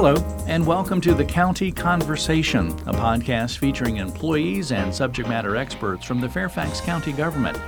Hello, and welcome to the County Conversation, a podcast featuring employees and subject matter experts from the Fairfax County government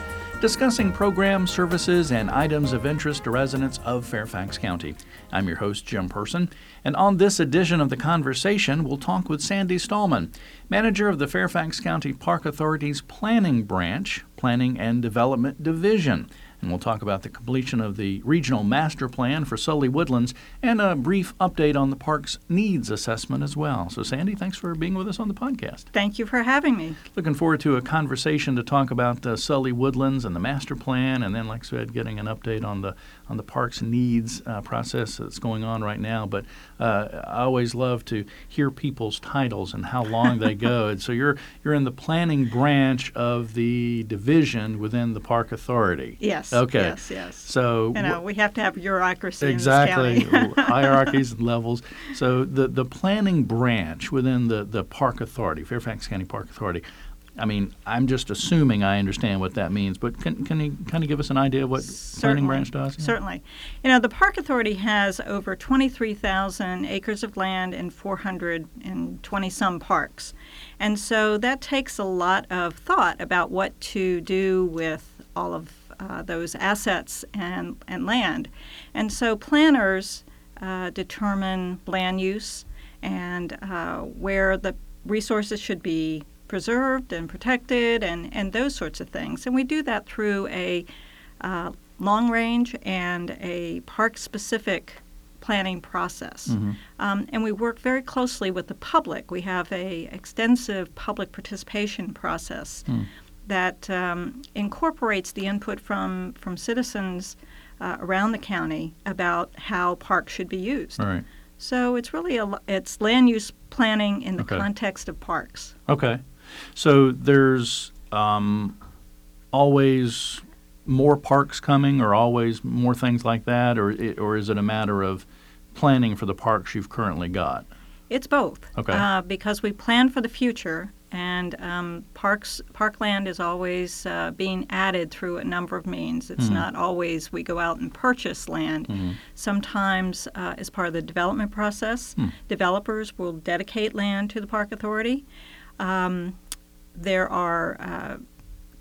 discussing programs, services, and items of interest to residents of Fairfax County. I'm your host, Jim Person, and on this edition of the conversation, we'll talk with Sandy Stallman, manager of the Fairfax County Park Authority's Planning Branch, Planning and Development Division and we'll talk about the completion of the regional master plan for Sully Woodlands and a brief update on the park's needs assessment as well. So, Sandy, thanks for being with us on the podcast. Thank you for having me. Looking forward to a conversation to talk about uh, Sully Woodlands and the master plan, and then, like I said, getting an update on the on the park's needs uh, process that's going on right now. But uh, I always love to hear people's titles and how long they go. And so you're you're in the planning branch of the division within the park authority. Yes. Okay. Yes. Yes. So you know we have to have bureaucracy exactly hierarchies and levels. So the the planning branch within the the park authority, Fairfax County Park Authority. I mean, I'm just assuming I understand what that means, but can, can you kind of give us an idea of what certainly, Planning Branch does? Yeah. Certainly. You know, the Park Authority has over 23,000 acres of land and 420 some parks. And so that takes a lot of thought about what to do with all of uh, those assets and, and land. And so planners uh, determine land use and uh, where the resources should be preserved and protected and, and those sorts of things. And we do that through a uh, long range and a park specific planning process. Mm-hmm. Um, and we work very closely with the public. We have a extensive public participation process mm. That um, incorporates the input from, from citizens uh, around the county about how parks should be used. Right. So it's really a, it's land use planning in the okay. context of parks. Okay. So there's um, always more parks coming, or always more things like that, or or is it a matter of planning for the parks you've currently got? It's both. Okay. Uh, because we plan for the future, and um, parks parkland is always uh, being added through a number of means. It's mm-hmm. not always we go out and purchase land. Mm-hmm. Sometimes, uh, as part of the development process, mm. developers will dedicate land to the park authority. Um, there are uh,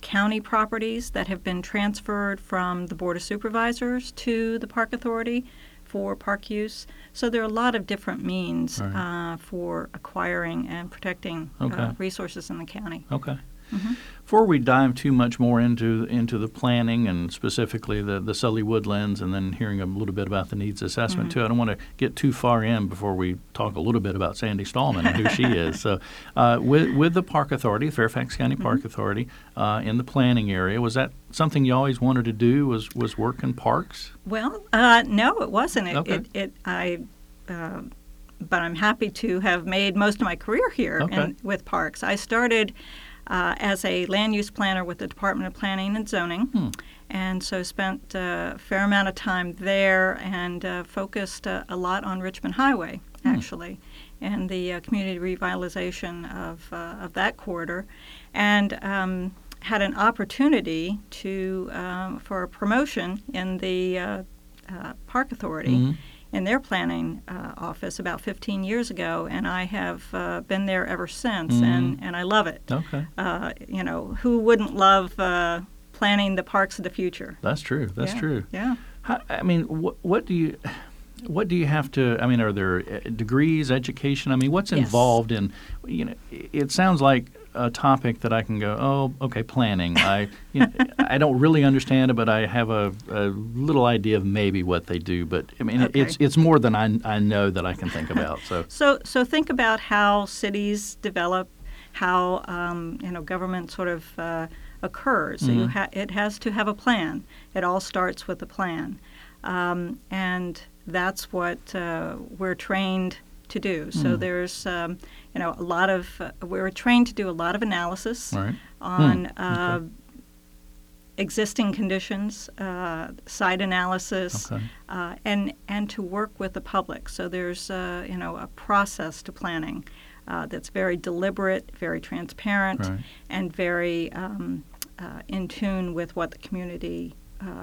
county properties that have been transferred from the Board of Supervisors to the Park Authority for park use. So there are a lot of different means right. uh, for acquiring and protecting uh, okay. uh, resources in the county. Okay. Mm-hmm. Before we dive too much more into into the planning and specifically the, the Sully Woodlands and then hearing a little bit about the needs assessment mm-hmm. too, I don't want to get too far in before we talk a little bit about Sandy Stallman and who she is. So, uh, with with the Park Authority, Fairfax County mm-hmm. Park Authority, uh, in the planning area, was that something you always wanted to do? Was was work in parks? Well, uh, no, it wasn't. It, okay. it, it I uh, but I'm happy to have made most of my career here okay. in, with parks. I started uh, as a land use planner with the Department of Planning and Zoning, hmm. and so spent uh, a fair amount of time there and uh, focused uh, a lot on Richmond Highway hmm. actually, and the uh, community revitalization of of that corridor, and. Um, had an opportunity to um, for a promotion in the Park Authority, mm-hmm in their planning uh, office about 15 years ago, and I have uh, been there ever since, mm-hmm. and, and I love it. Okay. Uh, you know, who wouldn't love uh, planning the parks of the future? That's true. That's yeah. true. Yeah. How, I mean, wh- what do you. What do you have to? I mean, are there uh, degrees, education? I mean, what's yes. involved in? You know, it sounds like a topic that I can go, oh, okay, planning. I you know, I don't really understand it, but I have a, a, little idea of maybe what they do. But I mean, okay. it's it's more than I, I know that I can think about. So so so think about how cities develop, how um, you know government sort of uh, occurs. Mm-hmm. Ha- it has to have a plan. It all starts with a plan, um, and that's what uh, we're trained to do. So mm. there's, um, you know, a lot of, uh, we are trained to do a lot of analysis right. on mm. uh, okay. existing conditions, uh, site analysis, okay. Uh, and, and to work with the public. So there's, uh, you know, a process to planning uh, that's very deliberate, very transparent, right. and very um, in tune with what the community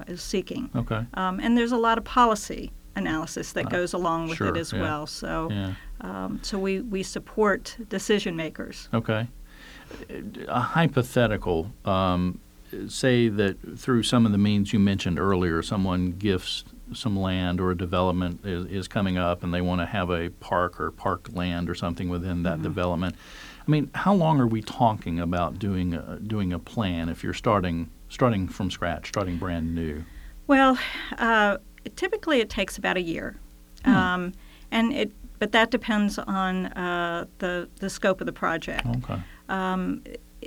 is seeking. Okay. Um, and there's a lot of policy analysis that Uh, goes along with sure, it as yeah. well. So, Yeah. um, so we, we support decision makers. Okay. A hypothetical. Um, say that through some of the means you mentioned earlier, someone gifts some land or a development is, is coming up and they want to have a park or park land or something within that development. I mean, how long are we talking about doing a, doing a plan if you're starting starting from scratch, starting brand new? Well, uh, typically it takes about a year, um, and it but that depends on uh, the the scope of the project. Okay. Um,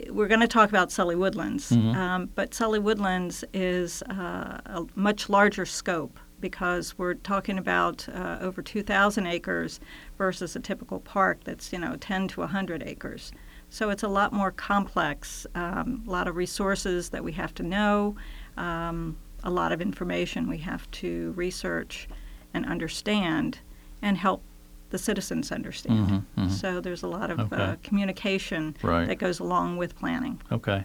we're going to talk about Sully Woodlands, Mhm. um, but Sully Woodlands is uh, a much larger scope because we're talking about uh, over 2,000 acres versus a typical park that's you know 10 to 100 acres. So it's a lot more complex, um, a lot of resources that we have to know, um, a lot of information we have to research and understand, and help the citizens understand. Mhm, mhm. So there's a lot of uh, communication Right. that goes along with planning. Okay.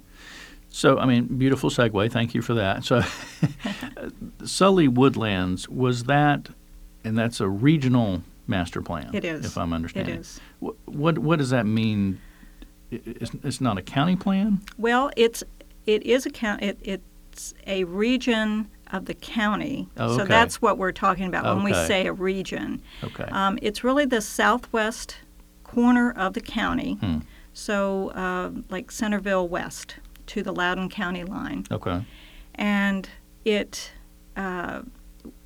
So, I mean, beautiful segue. Thank you for that. So, Sully Woodlands, was that, and that's a regional master plan? It is. If I'm understanding. is. Wh- What, what does that mean? It's, it's not a county plan? Well, it's it is a count. It, it's a region of the county. Oh, So that's what we're talking about when we say a region. Okay. Um, it's really the southwest corner of the county. Hmm. So, uh, like Centreville West to the Loudoun County line. Okay. and it uh,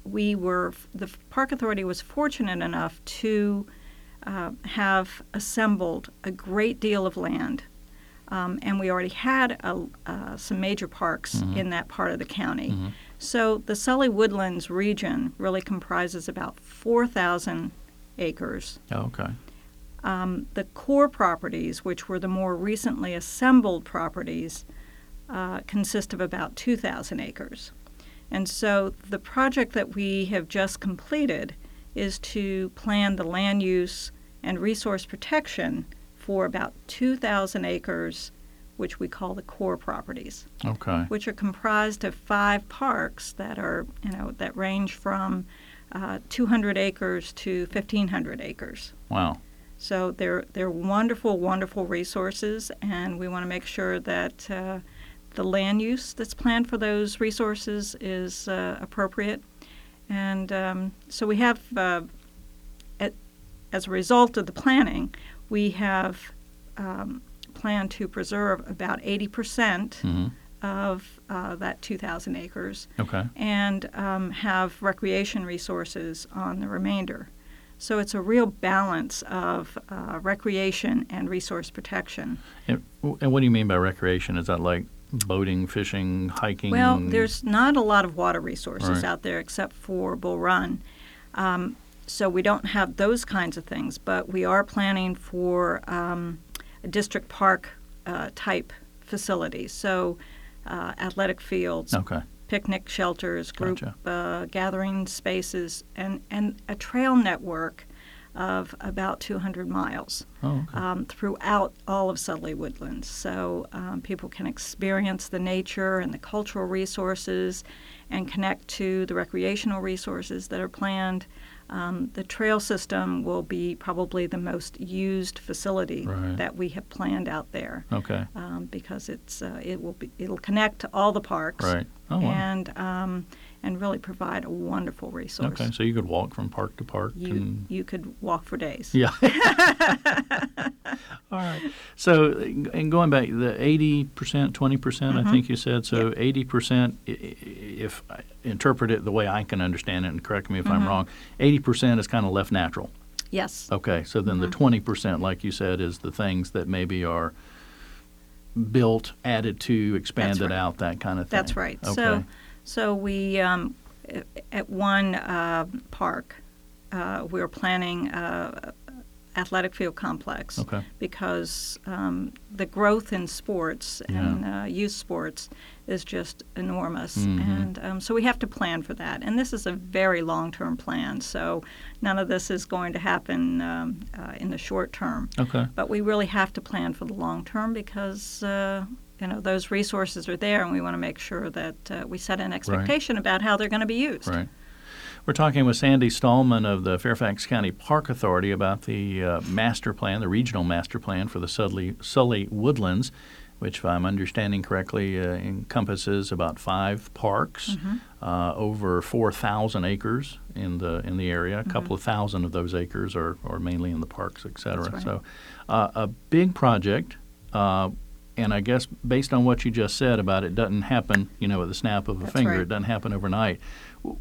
we were the park authority was fortunate enough to uh, have assembled a great deal of land um, and we already had a, uh, some major parks Mhm. in that part of the county Mhm. so the sully woodlands region really comprises about 4000 acres Oh, okay. um, the core properties, which were the more recently assembled properties, uh, consist of about 2,000 acres. And so the project that we have just completed is to plan the land use and resource protection for about 2,000 acres, which we call the core properties Okay. which are comprised of five parks that are, you know, that range from uh, 200 acres to 1,500 acres. Wow. So they're they're wonderful, wonderful resources, and we want to make sure that uh, the land use that's planned for those resources is uh, appropriate. And um, so we have, uh, at, as a result of the planning, we have um, planned to preserve about 80 percent hmm of uh, that 2,000 acres Okay. and um, have recreation resources on the remainder. So it's a real balance of uh, recreation and resource protection. And, and what do you mean by recreation? Is that like boating, fishing, hiking? Well, there's not a lot of water resources Right. out there except for Bull Run. Um, so we don't have those kinds of things, but we are planning for um, a district park uh, type facility. So uh, athletic fields, Okay. picnic shelters, group Gotcha. uh, gathering spaces, and, and a trail network of about 200 miles Oh, okay. um, throughout all of Sully Woodlands. So um, people can experience the nature and the cultural resources and connect to the recreational resources that are planned. Um, the trail system will be probably the most used facility Right. that we have planned out there Okay. um, because it's uh, it will be it'll connect to all the parks Right. Oh, wow. and um, and really provide a wonderful resource. Okay. So you could walk from park to park. You and you could walk for days. Yeah. All right. So, and going back, the 80%, 20%, Mhm. I think you said. So, 80%, i- i- if I interpret it the way I can understand it, and correct me if I'm Mhm. wrong, 80% is kind of left natural. Yes. Okay. So then the Mhm. 20%, like you said, is the things that maybe are built, added to, expanded right. out, that kind of thing. That's right. Okay. So so we um, at one uh, park uh, we were planning uh, athletic field complex Okay. because um, the growth in sports and uh, youth sports is just enormous. Mhm. And um, so we have to plan for that. And this is a very long term plan. So none of this is going to happen um, uh, in the short term. Okay. But we really have to plan for the long term because. Uh, you know those resources are there, and we want to make sure that uh, we set an expectation about how they're going to be used. Right. We're talking with Sandy Stallman of the Fairfax County Park Authority about the uh, master plan, the regional master plan for the Sully, Sully Woodlands, which, if I'm understanding correctly, uh, encompasses about five parks, Mm-hmm. uh, over 4,000 acres in the in the area. A Mm-hmm. couple of thousand of those acres are, are mainly in the parks, et cetera. Right. So, uh, a big project. And I guess based on what you just said about it doesn't happen, you know, with the snap of a That's finger. right. It doesn't happen overnight.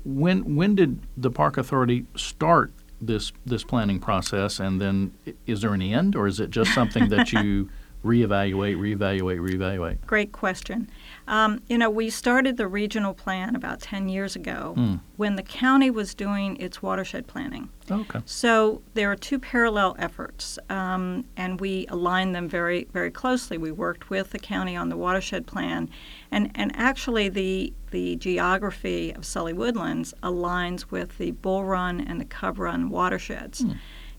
When when did the park authority start this this planning process, and then is there an end, or is it just something that you reevaluate, reevaluate, reevaluate? Great question. Um, you know, we started the regional plan about 10 years ago Mm. when the county was doing its watershed planning. Okay. So there are two parallel efforts, um, and we aligned them very, very closely. We worked with the county on the watershed plan, and, and actually the the geography of Sully Woodlands aligns with the Bull Run and the Cub Run watersheds,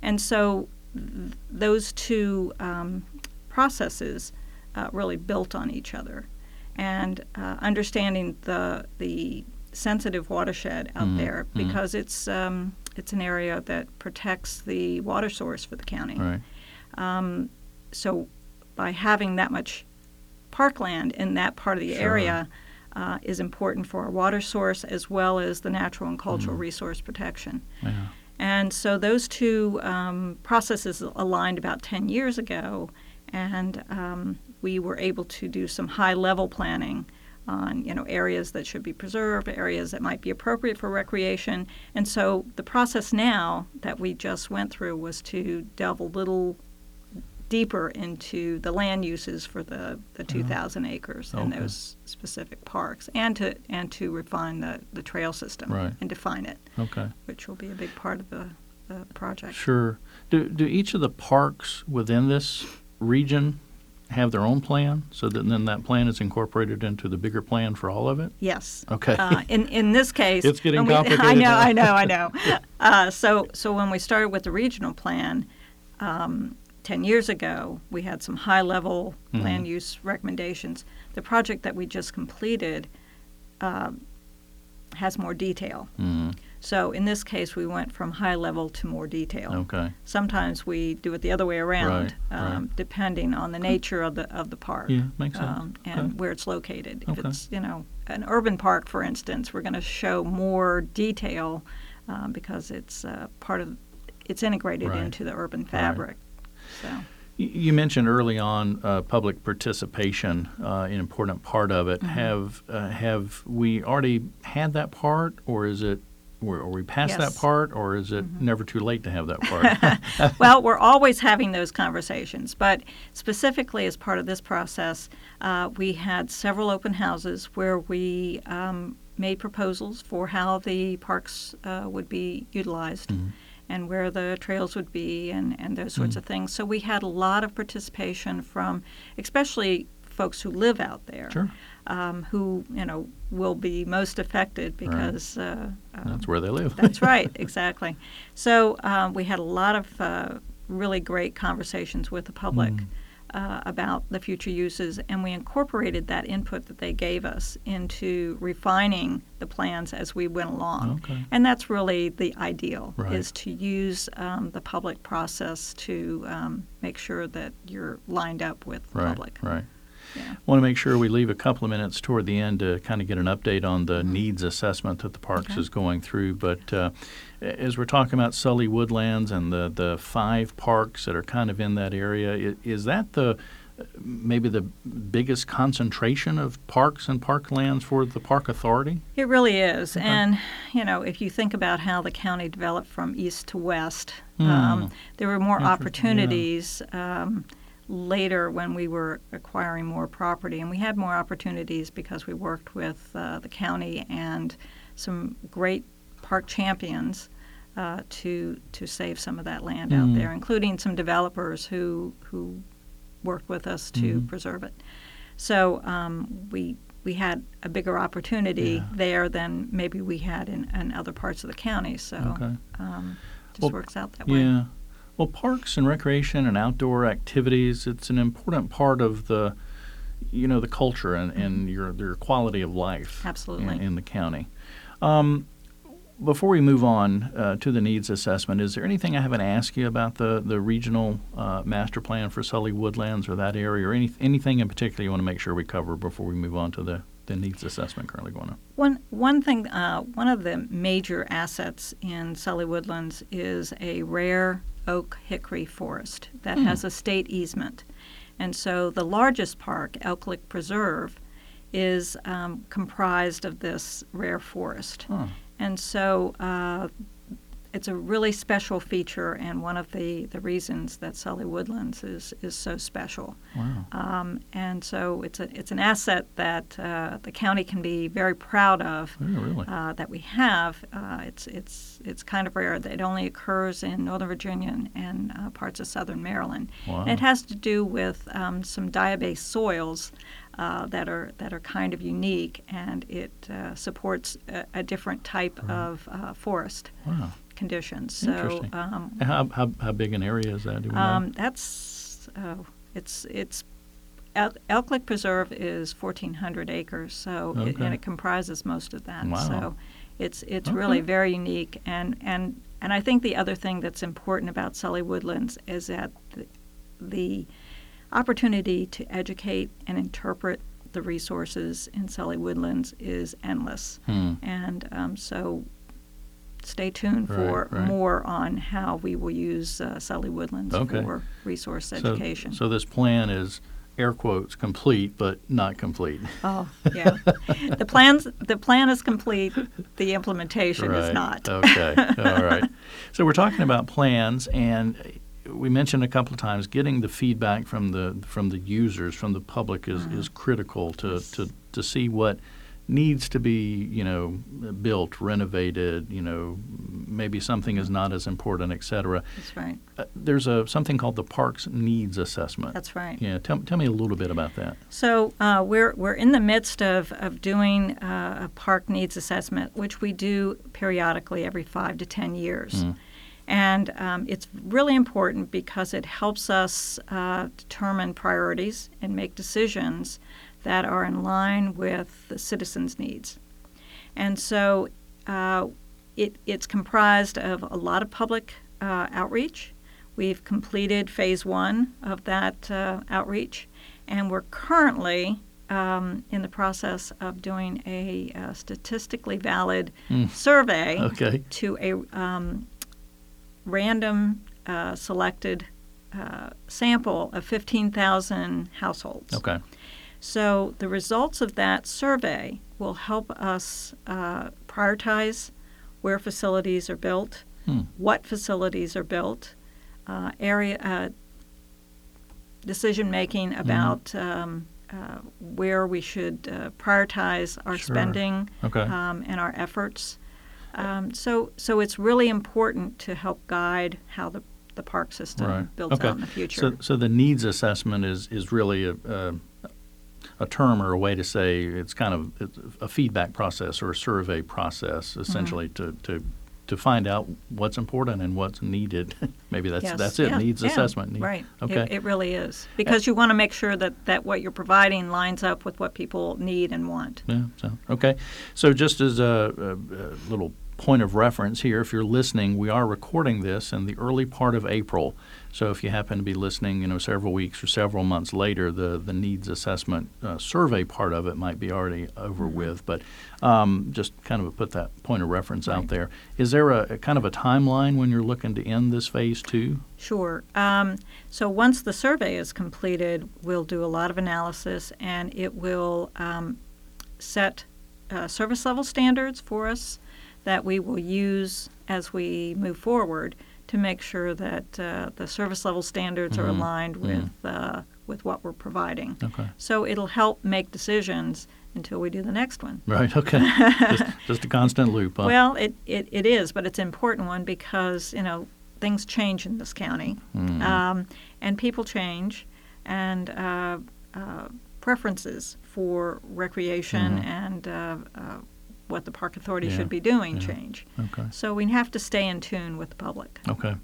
and so th- those two um, processes uh, really built on each other, and uh, understanding the the sensitive watershed out there because it's um, it's an area that protects the water source for the county. Right. So by having that much parkland in that part of the Sure. area uh, is important for our water source as well as the natural and cultural resource protection. Yeah. And so those two um, processes aligned about 10 years ago, and um, we were able to do some high level planning on you know areas that should be preserved, areas that might be appropriate for recreation. And so the process now that we just went through was to delve a little deeper into the land uses for the, the mm-hmm. 2,000 acres and Okay. those specific parks, and to and to refine the, the trail system Right. and define it Okay. which will be a big part of the, the project. Sure. Do do each of the parks within this region have their own plan, so that then that plan is incorporated into the bigger plan for all of it? Yes. Okay. Uh, in in this case, It's getting we- I know, now. I know, I know. Uh, so so when we started with the regional plan, um, ten years ago, we had some high level Mhm. land use recommendations. The project that we just completed um, has more detail. Mm, So in this case, we went from high level to more detail. okay. Sometimes we do it the other way around, Right, um, right. depending on the nature of the of the park. Yeah, makes sense. um, and Okay. where it's located. If Okay. it's you know an urban park, for instance, we're going to show more detail um, because it's uh, part of it's integrated Right. into the urban fabric. So You mentioned early on uh, public participation, uh, an important part of Mm-hmm. it. Have uh, have we already had that part, or is it? Are we past that Yes. Mm-hmm. part, or is it never too late to have that part? well, we're always having those conversations, but specifically as part of this process, uh, we had several open houses where we um, made proposals for how the parks uh, would be utilized. And where the trails would be, and, and those sorts of things. So we had a lot of participation from, especially folks who live out there, Sure. Um, who you know will be most affected because uh, um, That's where they live. that's right, exactly. So um, we had a lot of uh, really great conversations with the public Mm. uh, about the future uses, and we incorporated that input that they gave us into refining the plans as we went along. Okay. And that's really the ideal, Right. is to use um, the public process to um, make sure that you're lined up with the Right. public. Right. Yeah. Want to make sure we leave a couple of minutes toward the end to kind of get an update on the needs assessment that the parks Okay. is going through. But uh, as we're talking about Sully Woodlands and the, the five parks that are kind of in that area, i- is that the maybe the biggest concentration of parks and parklands for the park authority? It really is. And, you know, if you think about how the county developed from east to west, um, there were more. Interesting, yeah. opportunities um, later when we were acquiring more property. And we had more opportunities because we worked with uh, the county and some great park champions. Uh, to to save some of that land out Mm. there, including some developers who who worked with us to Mhm. preserve it. So um, we we had a bigger opportunity Yeah. there than maybe we had in, in other parts of the county. So Okay. um, just Well, works out that way. Yeah. Well, parks and recreation and outdoor activities, it's an important part of the, you know, the culture and, and your, your quality of life Mm-hmm. Absolutely. in, in the county. Um, before we move on uh, to the needs assessment, is there anything I haven't asked you about the, the regional uh, master plan for Sully Woodlands or that area, or any, anything in particular you want to make sure we cover before we move on to the, the needs assessment currently going on? One one thing, uh, one of the major assets in Sully Woodlands is a rare oak hickory forest that has a state easement, and so the largest park, Elk Lick Preserve, is um, comprised of this rare forest, Huh. and so. Uh, it's a really special feature, and one of the, the reasons that Sully Woodlands is, is so special. Wow. Um, and so it's a it's an asset that uh, the county can be very proud of Oh, really? uh, that we have. Uh, it's it's it's kind of rare. It only occurs in Northern Virginia and, uh, parts of Southern Maryland. Wow. And it has to do with um, some diabase soils. Uh, that are that are kind of unique, and it uh, supports a, a different type of uh, forest Wow. Conditions. So um, How, how, how big an area is that? Do we know? um, that's oh, it's it's El- Elk Lick Preserve is 1,400 acres, so it, and it comprises most of that. Wow. So it's it's Okay. really very unique, and and and I think the other thing that's important about Sully Woodlands is that the, the opportunity to educate and interpret the resources in Sully Woodlands is endless, Hmm. and um, so. Stay tuned for right. more on how we will use uh, Sully Woodlands Okay. for resource So- education. So, this plan is air quotes complete, but not complete. oh, yeah. the plans the plan is complete. The implementation is not. okay. All right. So we're talking about plans, and we mentioned a couple of times getting the feedback from the from the users, from the public, is, is critical to, to to see what needs to be you know built, renovated. You know, maybe something is not as important, et cetera. That's right. Uh, there's a something called the Parks Needs Assessment. That's right. Yeah. Tell, tell me a little bit about that. So uh, we're we're in the midst of of doing uh, a park needs assessment, which we do periodically every five to ten years. And um, it's really important because it helps us uh, determine priorities and make decisions that are in line with the citizens' needs. And so uh, it, it's comprised of a lot of public uh, outreach. We've completed phase one of that uh, outreach, and we're currently um, in the process of doing a, uh statistically valid Mm. survey Okay. to a um, random uh, selected uh, sample of 15,000 households. Okay. So the results of that survey will help us uh, prioritize where facilities are built, Hmm. what facilities are built, uh, area uh, decision making Mm-hmm. about um, uh, where we should uh, prioritize our Sure. spending Okay. um, and our efforts. Um, so, so it's really important to help guide how the, the park system Right. builds Okay. out in the future. So, so the needs assessment is, is really a, a, a term or a way to say it's kind of a feedback process or a survey process, Mm-hmm. essentially to, to, to find out what's important and what's needed. Maybe that's Yes. that's it. Yeah. Needs Yeah. assessment. Need- Right. Okay. It, it really is because you want to make sure that, that what you're providing lines up with what people need and want. Yeah. So okay. So just as a, a, a little point of reference here, if you're listening, we are recording this in the early part of April. So if you happen to be listening, you know, several weeks or several months later, the the needs assessment uh, survey part of it might be already over with. But um, just kind of put that point of reference out there. Is there a, a kind of a timeline when you're looking to end this phase two? Sure. Um, so once the survey is completed, we'll do a lot of analysis and it will um, set uh, service level standards for us that we will use as we move forward to make sure that uh, the service level standards are Mhm. aligned with uh, with what we're providing. Okay. So it'll help make decisions until we do the next one. Right. Okay. just, just a constant loop. Huh? Well, it, it, it is, but it's an important one because, you know, things change in this county. Mhm. Um, and people change, and uh, uh, preferences for recreation Mhm. and uh, uh, what the park authority Yeah, should be doing yeah. change. okay. So we have to stay in tune with the public. Okay.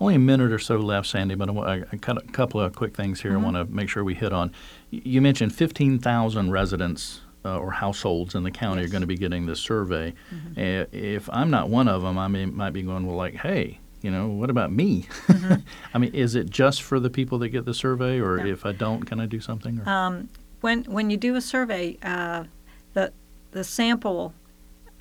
Only a minute or so left, Sandy, but I, I, got a couple of quick things here Mhm. I want to make sure we hit on. You mentioned 15,000 residents uh, or households in the county Yes. are going to be getting this survey. Uh, if I'm not one of them, I may, might be going, well, like, hey, you know, what about me? I mean, is it just for the people that get the survey, or No. if I don't, can I do something? Or? Um, when when you do a survey, uh, the the sample,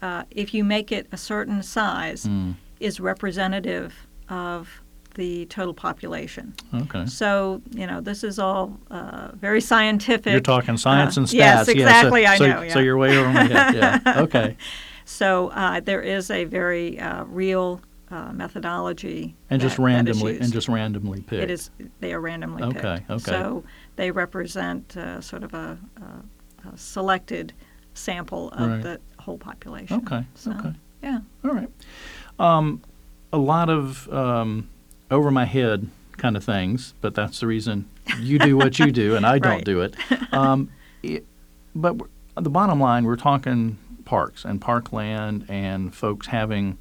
uh, if you make it a certain size, Mm, is representative of the total population. okay. So you know this is all uh, very scientific. You're talking science Uh, and stats. yes, yeah, so- exactly, I so, know, So yeah. you're way over my head. Yeah. Okay. So uh, there is a very uh, real uh, methodology. And just that- is randomly and just randomly picked. It is. They are randomly Okay, picked. okay. So they represent uh, sort of a, a, a selected sample of Right. the whole population. Okay. So, okay. Yeah. All right. Um, a lot of um, over my head kind of things, but that's the reason you do what you do and I don't do it. Um, it but the bottom line, we're talking parks and parkland and folks having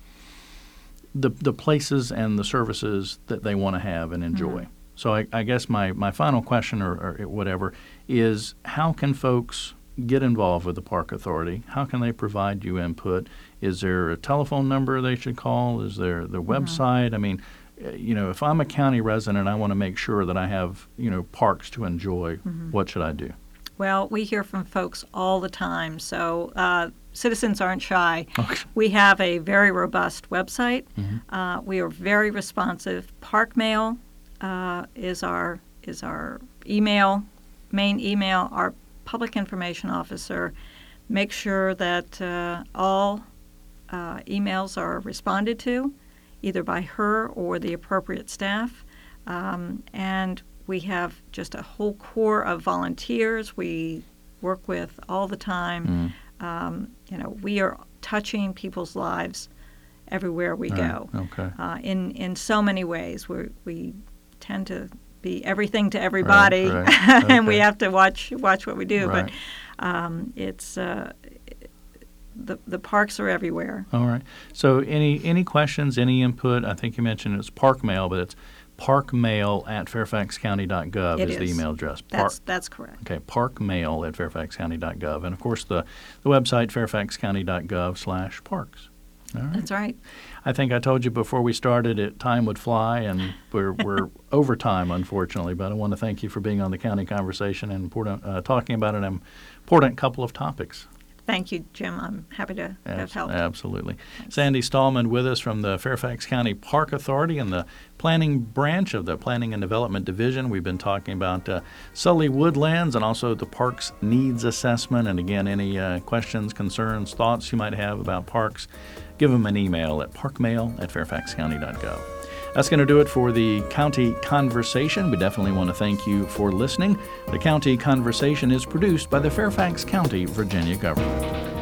the the places and the services that they want to have and enjoy. So I, I guess my, my final question or, or whatever is how can folks get involved with the park authority? How can they provide you input? Is there a telephone number they should call? Is there the website? I mean, uh, you know, if I'm a county resident, I want to make sure that I have you know parks to enjoy. What should I do? Well, we hear from folks all the time, so uh, citizens aren't shy. Okay. We have a very robust website. Mhm. Uh, we are very responsive. Park Mail uh, is our is our email, main email. Our public information officer make sure that uh, all uh, emails are responded to, either by her or the appropriate staff. Um, and we have just a whole corps of volunteers we work with all the time. Mm. Um, you know, we are touching people's lives everywhere we All go right. Okay. uh, in in so many ways. We we tend to be everything to everybody, right. and we have to watch watch what we do. Right. But um, it's uh, the the parks are everywhere. All right. So any any questions, any input? I think you mentioned it's Park Mail, but it's parkmail at fairfaxcounty.gov It is the email address. That's that's correct. Okay, parkmail at fairfaxcounty.gov. And of course, the, the website, fairfaxcounty.gov slash parks. All right. That's right. I think I told you before we started it, time would fly, and we're, we're over time, unfortunately. But I want to thank you for being on the county conversation and important, uh, talking about an important couple of topics. Thank you, Jim. I'm happy to have helped. Absolutely. Sandy Stallman with us from the Fairfax County Park Authority and the planning branch of the Planning and Development Division. We've been talking about uh, Sully Woodlands and also the Parks Needs Assessment. And again, any uh, questions, concerns, thoughts you might have about parks, give them an email at parkmail at fairfaxcounty.gov. That's going to do it for the County Conversation. We definitely want to thank you for listening. The County Conversation is produced by the Fairfax County, Virginia government.